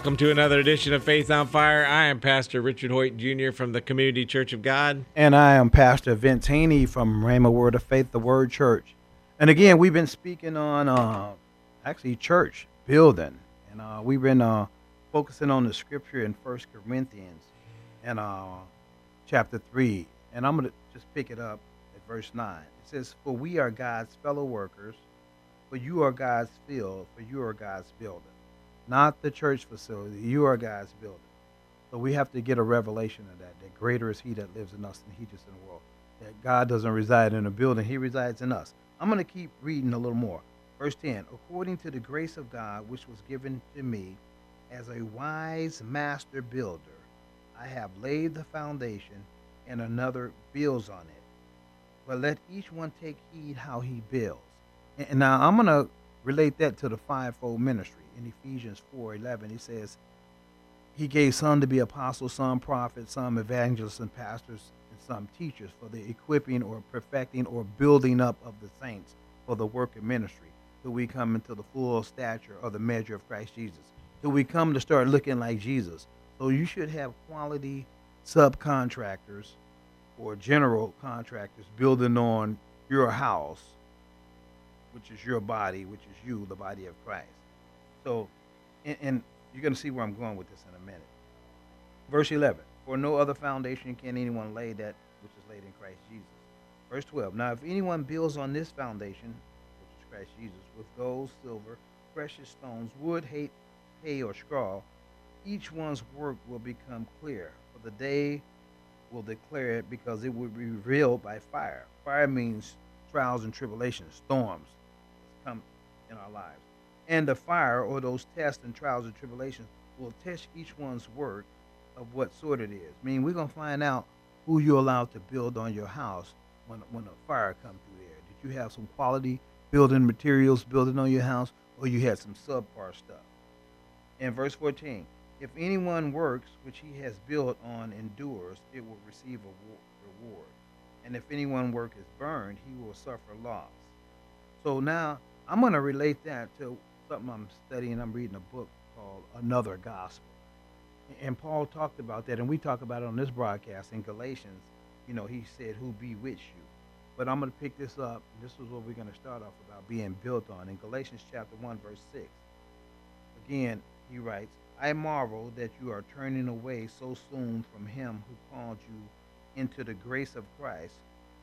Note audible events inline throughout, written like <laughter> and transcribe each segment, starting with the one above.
Welcome to another edition of Faith on Fire. I am Pastor Richard Hoyt Jr. from the Community Church of God. And I am Pastor Vince Haynie from Rhema Word of Faith, the Word Church. And again, we've been speaking on uh, actually church building. And uh, we've been uh, focusing on the scripture in First Corinthians and uh, chapter 3. And I'm going to just pick it up at verse 9. It says, For we are God's fellow workers, for you are God's field, for you are God's building not the church facility. You are God's building. So we have to get a revelation of that. That greater is He that lives in us than He just in the world. That God doesn't reside in a building, He resides in us. I'm going to keep reading a little more. Verse 10 According to the grace of God, which was given to me as a wise master builder, I have laid the foundation, and another builds on it. But let each one take heed how he builds. And now I'm going to relate that to the fivefold ministry in Ephesians 4:11. He says, "He gave some to be apostles, some prophets, some evangelists and pastors, and some teachers for the equipping or perfecting or building up of the saints for the work of ministry, till we come into the full stature or the measure of Christ Jesus, till we come to start looking like Jesus." So you should have quality subcontractors or general contractors building on your house, which is your body, which is you, the body of Christ. So, and, and you're going to see where I'm going with this in a minute. Verse 11 For no other foundation can anyone lay that which is laid in Christ Jesus. Verse 12 Now, if anyone builds on this foundation, which is Christ Jesus, with gold, silver, precious stones, wood, hay, hay or straw, each one's work will become clear. For the day will declare it because it will be revealed by fire. Fire means trials and tribulations, storms that come in our lives and the fire or those tests and trials and tribulations will test each one's work of what sort it is. I mean, we're gonna find out who you're allowed to build on your house when when a fire comes through there. Did you have some quality building materials building on your house, or you had some subpar stuff? In verse 14, if anyone works which he has built on endures, it will receive a reward. And if anyone work is burned, he will suffer loss. So now I'm going to relate that to something I'm studying. I'm reading a book called Another Gospel. And Paul talked about that, and we talk about it on this broadcast in Galatians. You know, he said, Who bewitched you? But I'm going to pick this up. This is what we're going to start off about being built on. In Galatians chapter 1, verse 6. Again, he writes, I marvel that you are turning away so soon from him who called you into the grace of Christ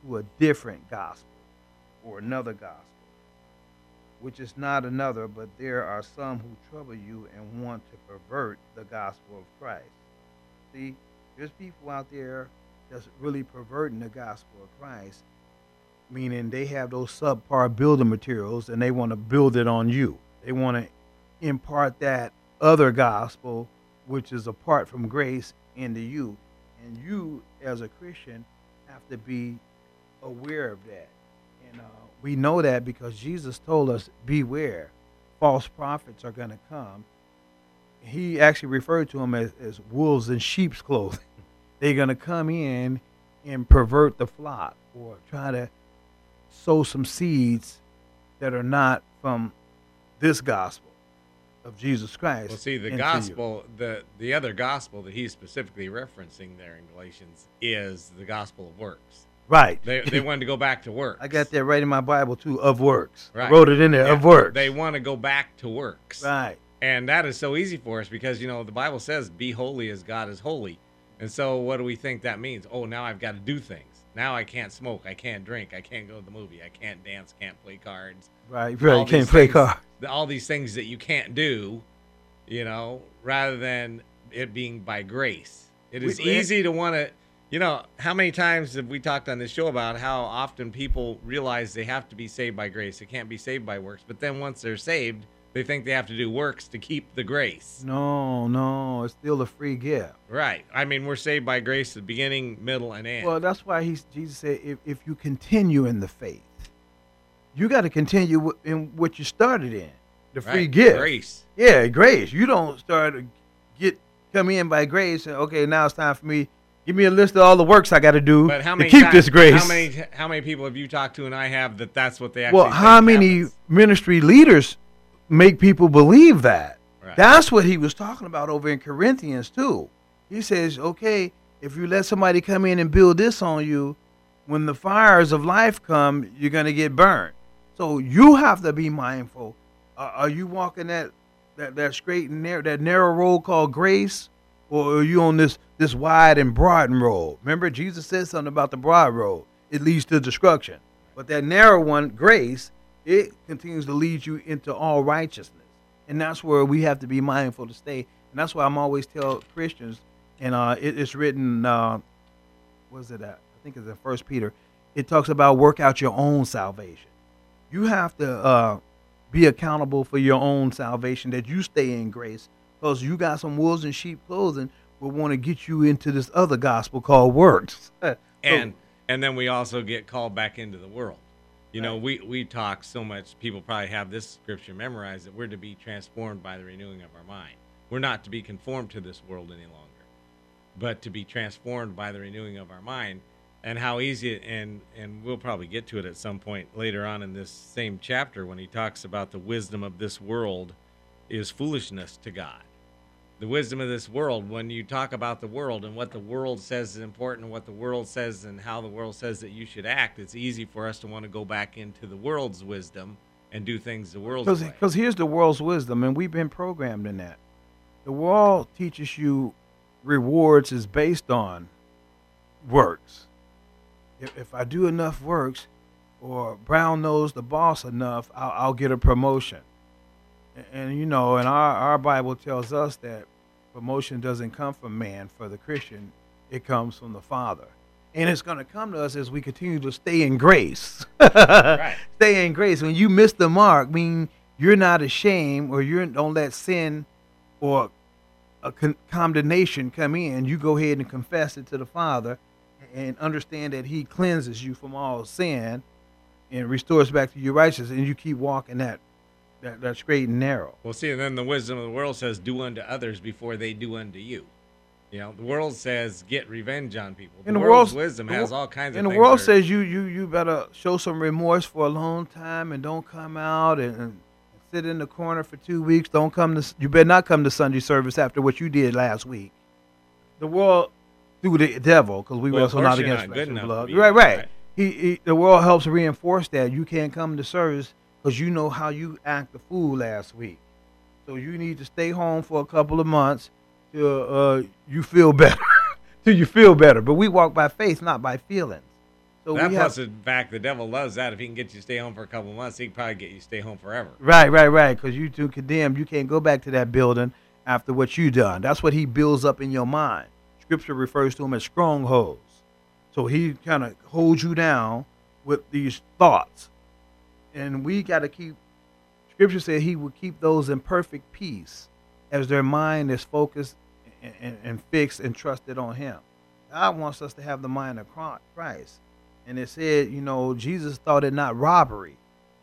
to a different gospel or another gospel which is not another, but there are some who trouble you and want to pervert the gospel of Christ. See, there's people out there that's really perverting the gospel of Christ, meaning they have those subpar building materials and they want to build it on you. They want to impart that other gospel, which is apart from grace, into you. And you, as a Christian, have to be aware of that. And uh, we know that because Jesus told us, beware, false prophets are going to come. He actually referred to them as, as wolves in sheep's clothing. <laughs> They're going to come in and pervert the flock or try to sow some seeds that are not from this gospel of Jesus Christ. Well, see, the gospel, you. the the other gospel that he's specifically referencing there in Galatians is the gospel of works. Right. They they wanted to go back to work. I got that right in my Bible too. Of works. I Right. wrote it in there. Of works. They want to go back to works. right. And that is so easy for us because, you know, the Bible says, be holy as God is holy. And so what do we think that means? Oh, now I've got to do things. Now I can't smoke. I can't drink. I can't go to the movie. I can't dance. Can't play cards. Right. Right. all You can't these play things- cards. All these things that you can't do, you know, rather than it being by grace. It is We- we- easy to want to, you know, how many times have we talked on this show about how often people realize they have to be saved by grace? They can't be saved by works. But then once they're saved, they think they have to do works to keep the grace. No, no. It's still a free gift. Right. I mean, we're saved by grace at the beginning, middle, and end. Well, that's why he's Jesus said, if, if you continue in the faith, you got to continue in what you started in, the free Right. gift. Grace. Yeah, grace. You don't start to get come in by grace and okay, now it's time for me. Give me a list of all the works I got to do But how to many keep times- this grace. How many how many people have you talked to and I have that that's what they actually well, how many happens? ministry leaders make people believe that? Right. That's what he was talking about over in Corinthians too. He says, okay, if you let somebody come in and build this on you, when the fires of life come, you're gonna get burned. So you have to be mindful. Uh, are you walking that that that straight and narrow that narrow road called grace, or are you on this this wide and broad road? Remember, Jesus said something about the broad road. It leads to destruction, but that narrow one, grace, it continues to lead you into all righteousness, and that's where we have to be mindful to stay. And that's why I'm always tell Christians, and uh, it, it's written. Uh, was it at? I think it's in First Peter. It talks about work out your own salvation. You have to uh, be accountable for your own salvation that you stay in grace, because you got some wolves in sheep clothing will want to get you into this other gospel called works. <laughs> and and then we also get called back into the world. You know, we we talk so much. People probably have this scripture memorized that we're to be transformed by the renewing of our mind. We're not to be conformed to this world any longer, but to be transformed by the renewing of our mind. And how easy it, and and we'll probably get to it at some point later on in this same chapter when he talks about the wisdom of this world is foolishness to God the wisdom of this world when you talk about the world and what the world says is important and what the world says and how the world says that you should act it's easy for us to want to go back into the world's wisdom and do things the world's way. Because here's the world's wisdom, and we've been programmed in that. The world teaches you rewards is based on works. If, if I do enough works, or Brown knows the boss enough, I'll, I'll get a promotion. And, you know, and our, our Bible tells us that promotion doesn't come from man for the Christian, it comes from the Father. And it's going to come to us as we continue to stay in grace. right <laughs> stay in grace. When you miss the mark, mean you're not ashamed or you don't let sin or a con- condemnation come in. You go ahead and confess it to the Father and understand that He cleanses you from all sin and restores back to your righteousness, and you keep walking that that, that straight and narrow. well see and then the wisdom of the world says do unto others before they do unto you you know the world says get revenge on people the, And the world's world's- wisdom the has all kinds of And the world says you you you better show some remorse for a long time and don't come out and, and sit in the corner for two weeks. Don't come to you better not come to Sunday service after what you did last week. The world through the devil because we Well, wrestle not against flesh and blood. Right, right. right. He, he the world helps reinforce that you can't come to service because you know how you act the fool last week. So you need to stay home for a couple of months till uh, you feel <laughs> better. till you feel better. But we walk by faith, not by feelings. So that plus have, the fact the devil loves that if he can get you to stay home for a couple of months he can probably get you to stay home forever right, right, right. Because you too condemned. You can't go back to that building after what you done. That's what he builds up in your mind. Scripture refers to them as strongholds. So he kind of holds you down with these thoughts. And we got to keep, Scripture said he would keep those in perfect peace as their mind is focused and, and, and fixed and trusted on him. God wants us to have the mind of Christ. And it said, you know, Jesus thought it not robbery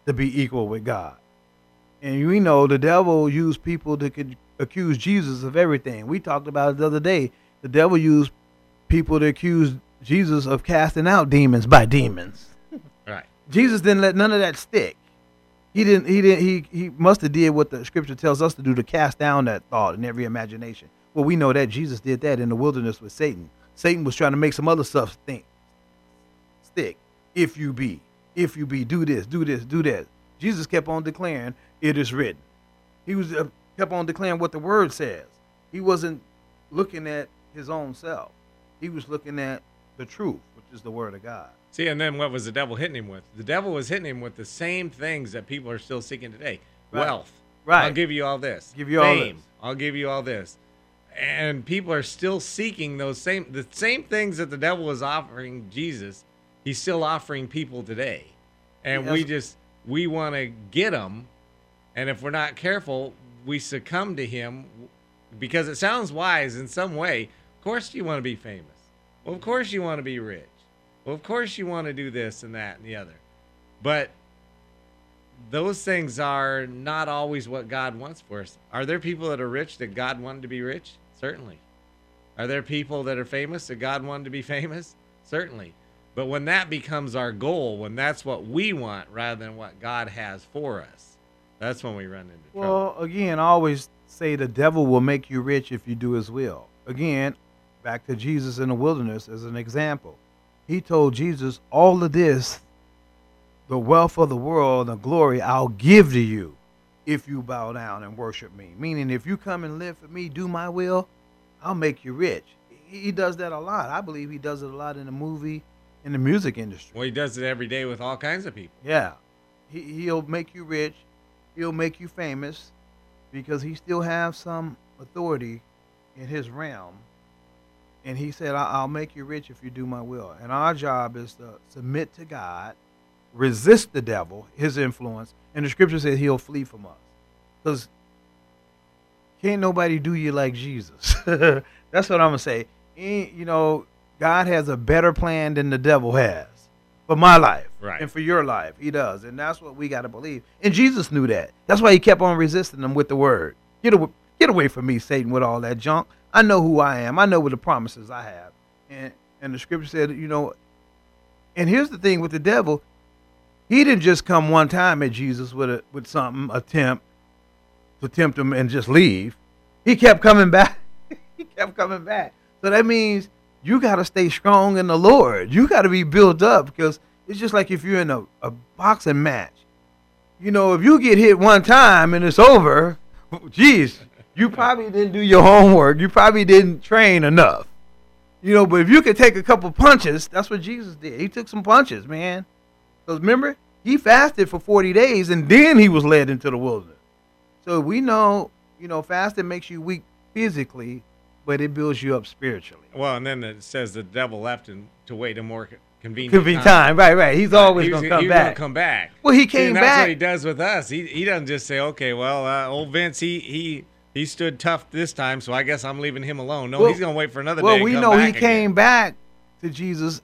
to be equal with God. And we know the devil used people to accuse Jesus of everything. We talked about it the other day. The devil used people to accuse Jesus of casting out demons by demons. Jesus didn't let none of that stick. He didn't. He didn't. He he must have did what the scripture tells us to do to cast down that thought and every imagination. Well, we know that Jesus did that in the wilderness with Satan. Satan was trying to make some other stuff think, stick. If you be, if you be, do this, do this, do that. Jesus kept on declaring, "It is written." He was uh, kept on declaring what the word says. He wasn't looking at his own self. He was looking at the truth, which is the word of God. See, and then what was the devil hitting him with? The devil was hitting him with the same things that people are still seeking today: Right. wealth. Right. I'll give you all this. Give you all Fame. this. I'll give you all this. And people are still seeking those same the same things that the devil was offering Jesus. He's still offering people today, and we just we want to get them, and if we're not careful, we succumb to him because it sounds wise in some way. Of course, you want to be famous. Well, of course, you want to be rich. Well, of course, you want to do this and that and the other. But those things are not always what God wants for us. Are there people that are rich that God wanted to be rich? Certainly. Are there people that are famous that God wanted to be <laughs> famous? Certainly. But when that becomes our goal, when that's what we want rather than what God has for us, that's when we run into trouble. Well, again, I always say the devil will make you rich if you do his will. Again, back to Jesus in the wilderness as an example. He told Jesus, All of this, the wealth of the world and the glory, I'll give to you if you bow down and worship me. Meaning, if you come and live for me, do my will, I'll make you rich. He does that a lot. I believe he does it a lot in the movie, in the music industry. Well, he does it every day with all kinds of people. Yeah. He, he'll make you rich. He'll make you famous because he still has some authority in his realm. And he said, "I- I'll make you rich if you do my will. And our job is to submit to God, resist the devil, his influence. And the scripture says he'll flee from us. Because can't nobody do you like Jesus. <laughs> That's what I'm going to say. You know, God has a better plan than the devil has for my life Right. and for your life. He does. And that's what we got to believe. And Jesus knew that. That's why he kept on resisting them with the word. Get away, get away from me, Satan, with all that junk. I know who I am. I know what the promises I have. And and the scripture said, you know, and here's the thing with the devil, he didn't just come one time at Jesus with a with something, attempt to tempt him and just leave. He kept coming back. <laughs> he kept coming back. So that means you got to stay strong in the Lord. You got to be built up because it's just like if you're in a, a boxing match. You know, if you get hit one time and it's over, <laughs> geez, you probably didn't do your homework. You probably didn't train enough. You know, but if you could take a couple punches, that's what Jesus did. He took some punches, man. Because remember, he fasted for 40 days and then he was led into the wilderness. So we know, you know, fasting makes you weak physically, but it builds you up spiritually. Well, and then it says the devil left him to wait a more convenient, Convenient time, right, right. He's always He going to come was gonna back. come back. Well, he See, came and that's back. what he does with us. He he doesn't just say, "Okay, well, uh, old Vince, he he he stood tough this time, so I guess I'm leaving him alone." No, Well- he's gonna wait for another day. Well, we know he back came back to Jesus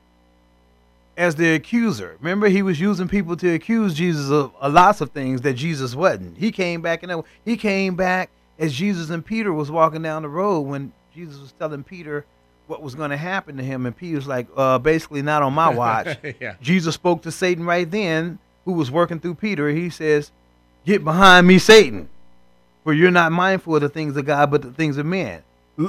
as the accuser. Remember, he was using people to accuse Jesus of a lots of things that Jesus wasn't. He came back and he came back as Jesus and Peter was walking down the road when Jesus was telling Peter what was going to happen to him, and Peter's like, uh, basically not on my <laughs> watch. yeah. Jesus spoke to Satan right then, who was working through Peter. He says, Get behind me, Satan, for you're not mindful of the things of God, but the things of men.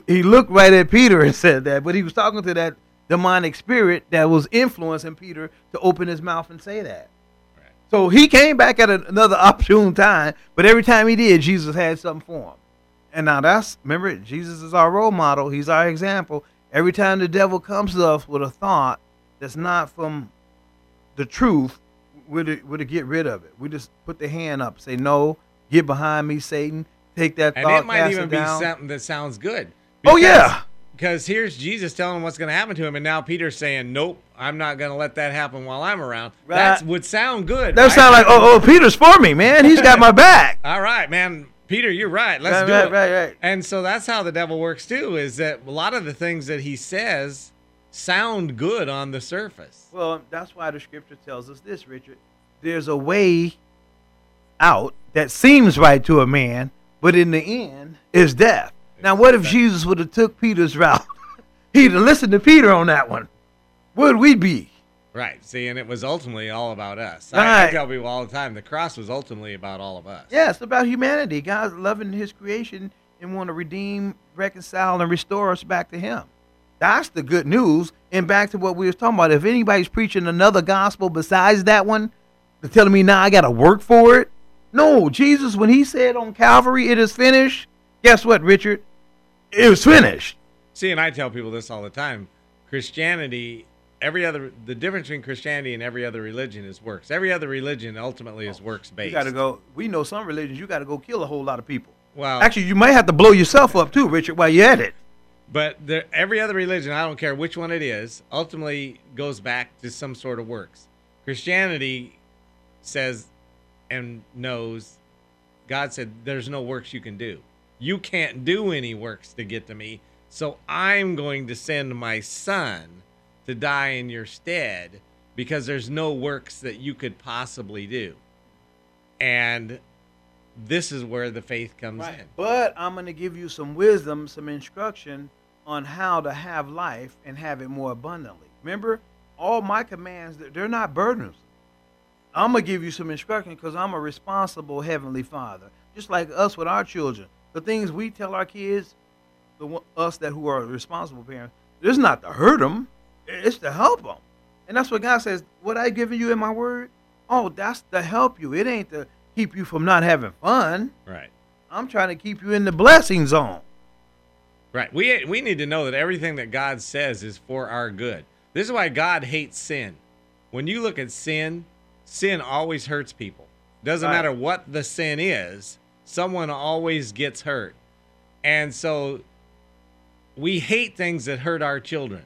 He looked right at Peter and <laughs> said that, but he was talking to that demonic spirit that was influencing Peter to open his mouth and say that. Right. So he came back at another <laughs> opportune time, but every time he did, Jesus had something for him. And now that's remember, Jesus is our role model. He's our example. Every time the devil comes to us with a thought that's not from the truth, we're to, we're to get rid of it. We just put the hand up, say, "No, get behind me, Satan. Take that And thought, And it might even it be something that sounds good. Oh, yeah. Because here's Jesus telling him what's going to happen to him, and now Peter's saying, "Nope, I'm not going to let that happen while I'm around." Right. That would sound good. that right? sound like, "Oh, oh, Peter's for me, man. He's got my <laughs> back." All right, man. Peter, you're right. Let's right, do right, it. right, right. And so that's how the devil works too. Is that a lot of the things that he says sound good on the surface. Well, that's why the scripture tells us this, Richard. There's a way out that seems right to a man, but in the end is death. Now, what if Jesus would have took Peter's route? <laughs> He'd have listened to Peter on that one. Where'd we be? Right. See, and it was ultimately all about us. I, I tell people all the time, the cross was ultimately about all of us. Yeah, it's about humanity. God's loving His creation and want to redeem, reconcile, and restore us back to Him. That's the good news. And back to what we was talking about. If anybody's preaching another gospel besides that one, they're telling me now I got to work for it. No, Jesus, when he said on Calvary, it is finished, guess what, Richard? It was finished. See, and I tell people this all the time. Christianity, every other, the difference between Christianity and every other religion is works. Every other religion ultimately is oh, works based. You got to go. We know some religions, you got to go kill a whole lot of people. Well, Actually, you might have to blow yourself up too, Richard, while you're at it. But there, every other religion, I don't care which one it is, ultimately goes back to some sort of works. Christianity says and knows God said there's no works you can do. You can't do any works to get to me. So I'm going to send my son to die in your stead because there's no works that you could possibly do. And this is where the faith comes in. But I'm going to give you some wisdom, some instruction on how to have life and have it more abundantly. Remember, all my commands, they're- they're not burdensome. I'm going to give you some instruction because I'm a responsible Heavenly Father. Just like us with our children. The things we tell our kids, the us that who are responsible parents, it's not to hurt them, it's to help them. And that's what God says. What I given you in my word, oh, that's to help you. It ain't to keep you from not having fun. Right. I'm trying to keep you in the blessing zone. Right. We we need to know that everything that God says is for our good. This is why God hates sin. When you look at sin, sin always hurts people. Doesn't Right. matter what the sin is, someone always gets hurt. And so we hate things that hurt our children.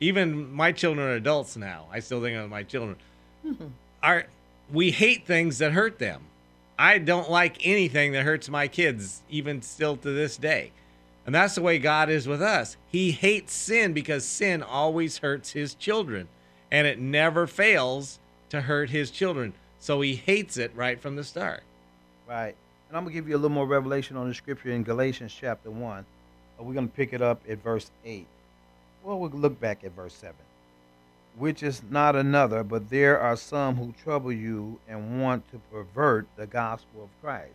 Even my children are adults now. I still think of my children. Mm-hmm. Our we hate things that hurt them. I don't like anything that hurts my kids, even still to this day. And that's the way God is with us. He hates sin because sin always hurts his children, and it never fails to hurt his children. So he hates it right from the start. Right. And I'm going to give you a little more revelation on the scripture in Galatians chapter 1. Uh, We're going to pick it up at verse 8. Well, we'll look back at verse 7. Which is not another, but there are some who trouble you and want to pervert the gospel of Christ.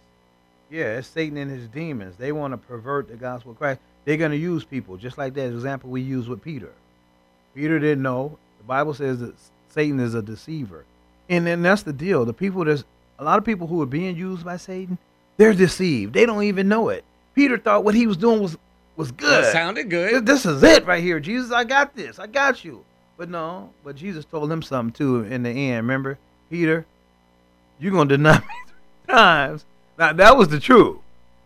Yeah, it's Satan and his demons. They want to pervert the gospel of Christ. They're going to use people, just like that example we use with Peter. Peter didn't know. The Bible says that Satan is a deceiver. And then that's the deal. The people that's a lot of people who are being used by Satan, they're deceived. They don't even know it. Peter thought what he was doing was was good. Sounded good. This is it right here. Jesus, I got this. I got you. But no, but Jesus told him something too in the end. Remember, Peter, you're gonna deny <laughs> me three times. Now that was the truth.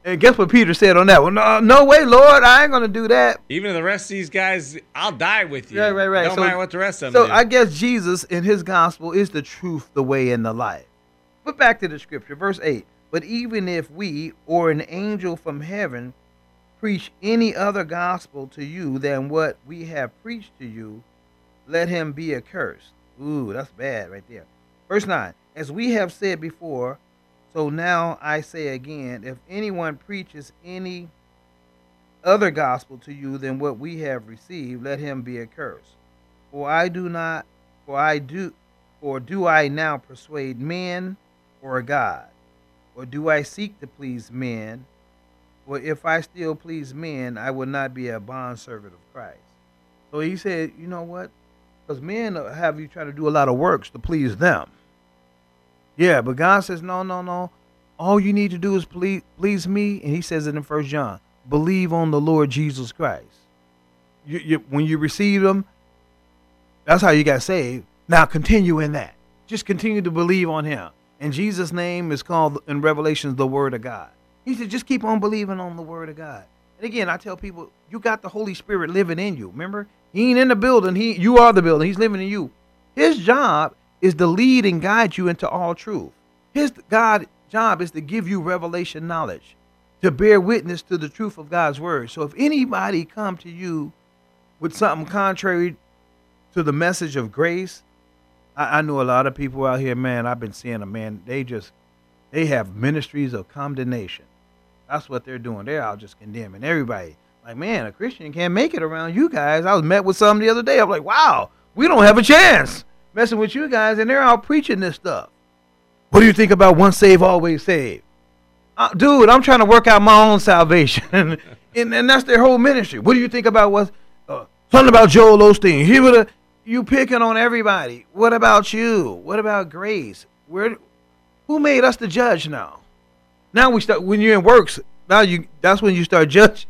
And guess what Peter said on that one? No, no way, Lord, I ain't gonna do that. Even if the rest of these guys, I'll die with you. Right, right, right. Don't So- matter what the rest of them So do. I guess Jesus in his gospel is the truth, the way, and the life. But back to the scripture, verse 8. But even if we or an angel from heaven preach any other gospel to you than what we have preached to you, let him be accursed. Ooh, that's bad right there. Verse 9. As we have said before, so now I say again, if anyone preaches any other gospel to you than what we have received, let him be accursed. For I do not, for I do, or do I now persuade men or God? Or do I seek to please men? For if I still please men, I would not be a bondservant of Christ. So he said, you know what? Because men have you trying to do a lot of works to please them. Yeah, but God says, no, no, no. All you need to do is please, please me. And he says it in First John believe on the Lord Jesus Christ. You, you, when you receive him, that's how you got saved. Now continue in that. Just continue to believe on him. And Jesus' name is called in Revelations the Word of God. He said, just keep on believing on the Word of God. And again, I tell people, you got the Holy Spirit living in you. Remember, He ain't in the building. He, you are the building. He's living in you. His job is to lead and guide you into all truth. His God job is to give you revelation knowledge, to bear witness to the truth of God's word. So if anybody come to you with something contrary to the message of grace, I, I know a lot of people out here, man. I've been seeing them, man. They just they have ministries of condemnation. That's what they're doing. They're out just condemning everybody. Like, man, a Christian can't make it around you guys. I was met with some the other day. I'm like, wow, we don't have a chance messing with you guys, and they're out preaching this stuff. What do you think about once saved, always saved? Uh, dude, I'm trying to work out my own salvation, <laughs> and, and that's their whole ministry. What do you think about what uh, Something about Joel Osteen. He would. You picking on everybody. What about you? What about grace? Where? Who made us the judge now? Now we start when you're in works. Now you. That's when you start judging.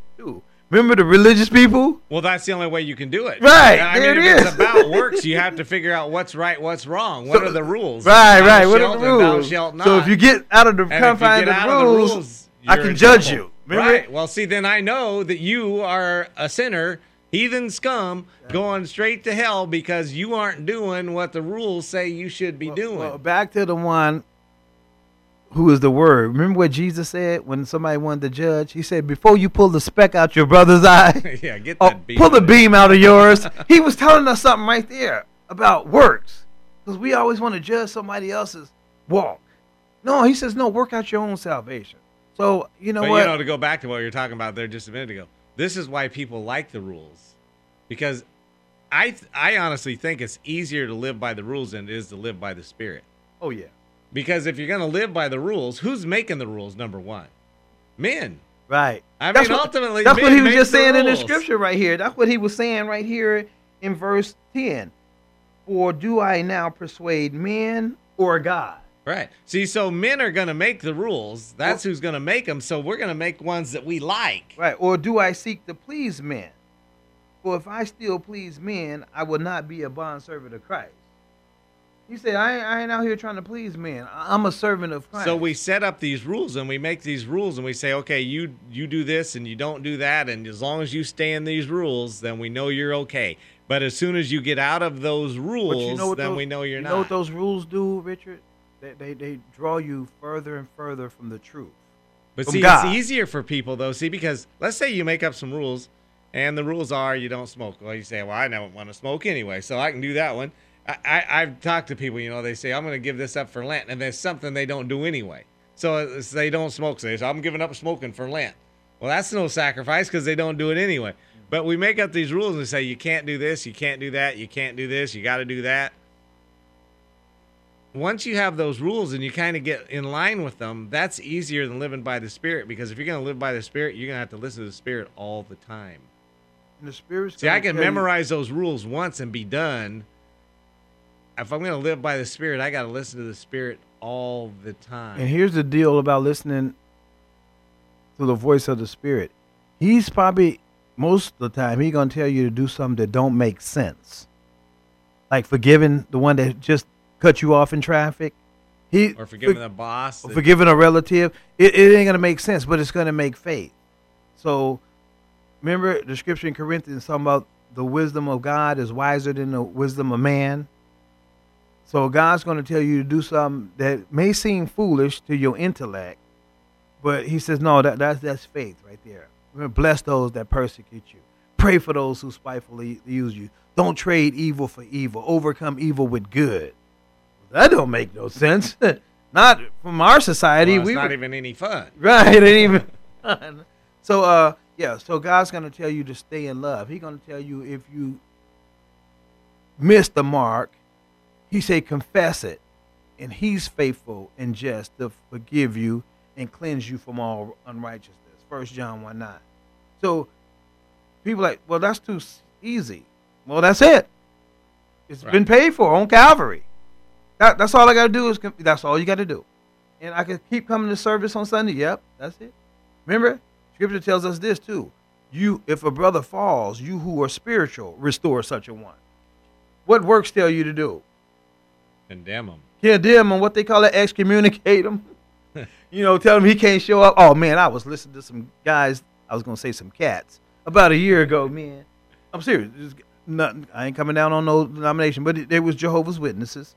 Remember the religious people? Well, that's the only way you can do it. Right, I mean, it if is. it's about <laughs> works, you have to figure out what's right, what's wrong. What So- are the rules? Right, Thou right. What are the rules? So if you get out of the confines of the rules, rules, I can judge trouble. you. Remember? Right. Well, see, then I know that you are a sinner, heathen scum, going straight to hell because you aren't doing what the rules say you should be doing. Well, back to the one who is the word. Remember what Jesus said when somebody wanted to judge? He said, "Before you pull the speck out your brother's eye, <laughs> yeah, get that beat. pull the beam out of yours." <laughs> he was telling us something right there about works, because we always want to judge somebody else's walk. No, he says, "No, work out your own salvation." So you know but what? you know, to go back to what you were talking about there just a minute ago, this is why people like the rules, because I th- I honestly think it's easier to live by the rules than it is to live by the Spirit. oh yeah, Because if you're going to live by the rules, who's making the rules? Number one, men. right. I That's mean, what- ultimately, That's what he was just saying in the scripture right here. That's what he was saying right here in verse 10. For do I now persuade men or God? Right. See, so men are going to make the rules. That's who's going to make them. So we're going to make ones that we like. Right. Or do I seek to please men? For if I still please men, I will not be a bondservant of Christ. He said, I, ain't- I ain't out here trying to please men. I- I'm a servant of Christ. So we set up these rules and we make these rules and we say, okay, you you do this and you don't do that, and as long as you stay in these rules, then we know you're okay. But as soon as you get out of those rules, you know then those- we know you're you not. know what those rules do, Richard? They, they, they draw you further and further from the truth. But see, God. it's easier for people though. See, because let's say you make up some rules, and the rules are you don't smoke. Well, you say, well, I don't want to smoke anyway, so I can do that one. I, I've talked to people, you know, they say I'm going to give this up for Lent, and there's something they don't do anyway. So uh, they don't smoke. So they say I'm giving up smoking for Lent. Well, that's no sacrifice because they don't do it anyway. But we make up these rules and say you can't do this, you can't do that, you can't do this, you got to do that once you have those rules and you kind of get in line with them, that's easier than living by the Spirit. Because if you're going to live by the Spirit, you're going to have to listen to the Spirit all the time. And the Spirit's See, I can tell you- memorize those rules once and be done. If I'm going to live by the Spirit, I got to listen to the Spirit all the time. And here's the deal about listening to the voice of the Spirit. He's probably most of the time he gonna tell you to do something that don't make sense, like forgiving the one that just cut you off in traffic. He or forgiving for- the boss. or forgiving a relative. It, it ain't gonna make sense, but it's gonna make faith. So remember the scripture in Corinthians talking about the wisdom of God is wiser than the wisdom of man. So God's gonna tell you to do something that may seem foolish to your intellect, but He says no, that that's that's faith right there. We're bless those that persecute you. Pray for those who spitefully use you. Don't trade evil for evil. Overcome evil with good. That don't make no sense. <laughs> Not from our society. well, it's we not were- even any fun. <laughs> Right, it ain't even. so, uh, yeah. So God's gonna tell you to stay in love. He's gonna tell you if you miss the mark, He said, confess it, and He's faithful and just to forgive you and cleanse you from all unrighteousness. First John one nine. So people like, well, that's too easy. Well, that's it. It's Right. been paid for on Calvary. That, that's all I got to do is that's all you got to do and I can keep coming to service on Sunday. Yep, that's it. Remember, Scripture tells us this too. You, if a brother falls, you who are spiritual, restore such a one. What works tell you to do? Condemn them. Condemn him, what they call it, excommunicate him. <laughs> you know, tell him he can't show up. Oh man, I was listening to some guys. I was gonna say some cats about a year ago. Man, I'm serious. Nothing. I ain't coming down on no denomination, but it, they was Jehovah's Witnesses,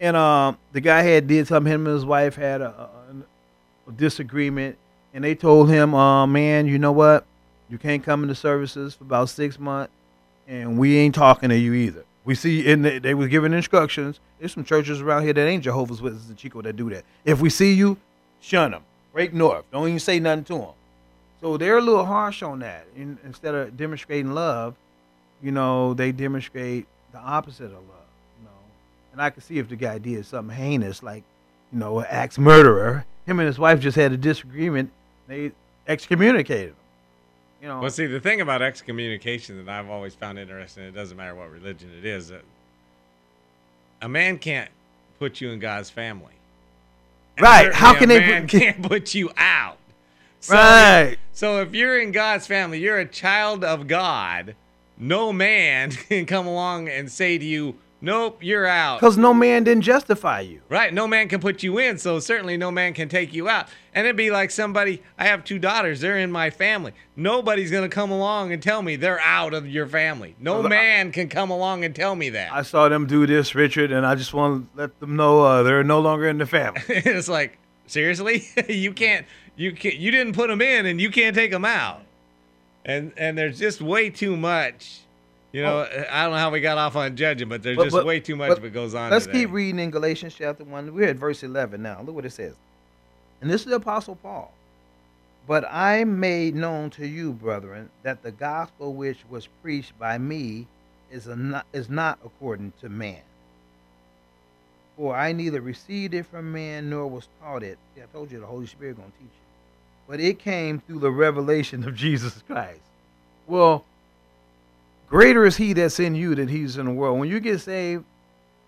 and um, the guy had did something. Him and his wife had a, a, a disagreement, and they told him, uh, "Man, you know what? You can't come into services for about six months, and we ain't talking to you either." We see, and they, they was giving instructions. There's some churches around here that ain't Jehovah's Witnesses in Chico that do that. If we see you, shun them. Break north. Don't even say nothing to them. So they're a little harsh on that. In, instead of demonstrating love, you know, they demonstrate the opposite of love. You know, and I can see if the guy did something heinous, like you know, an axe murderer. Him and his wife just had a disagreement. They excommunicated him. You know, Well, see, the thing about excommunication that I've always found interesting, it doesn't matter what religion it is, that a man can't put you in God's family. And Right. How can a they put- <laughs> can't put you out. So, Right. So if you're in God's family, you're a child of God. No man <laughs> can come along and say to you, "Nope, you're out." because no man didn't justify you. Right. No man can put you in, so certainly no man can take you out. And it'd be like somebody, I have two daughters, they're in my family. Nobody's going to come along and tell me they're out of your family. No man can come along and tell me that. I saw them do this, Richard, and I just want to let them know uh, they're no longer in the family. <laughs> it's like, seriously? <laughs> you can't, you can't, you didn't put them in and you can't take them out. And, and there's just way too much. You know, I don't know how we got off on judging, but there's But- just but- way too much it goes on. Let's today. keep reading in Galatians chapter 1. We're at verse 11 now. Look what it says. And this is the Apostle Paul. But I made known to you, brethren, that the gospel which was preached by me is, not, is not according to man. For I neither received it from man nor was taught it. See, I told you the Holy Spirit going to teach you. But it came through the revelation of <laughs> Jesus Christ. Well, greater is he that's in you than he's in the world. When you get saved,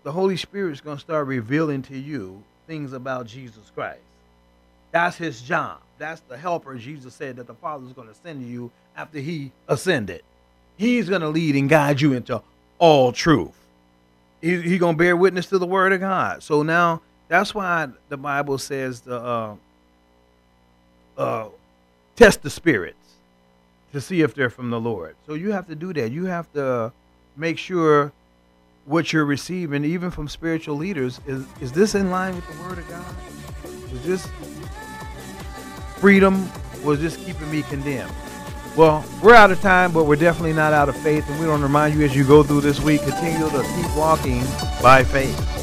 the Holy Spirit's going to start revealing to you things about Jesus Christ. That's his job. That's the helper Jesus said that the Father is going to send you after he ascended. He's going to lead and guide you into all truth. He's he going to bear witness to the word of God. So now that's why the Bible says the uh, uh, test the spirits to see if they're from the Lord. So you have to do that. You have to make sure what you're receiving, even from spiritual leaders, is is this in line with the Word of God? Is this freedom was just keeping me condemned? Well, we're out of time, but we're definitely not out of faith, and we want to remind you as you go through this week, continue to keep walking by faith.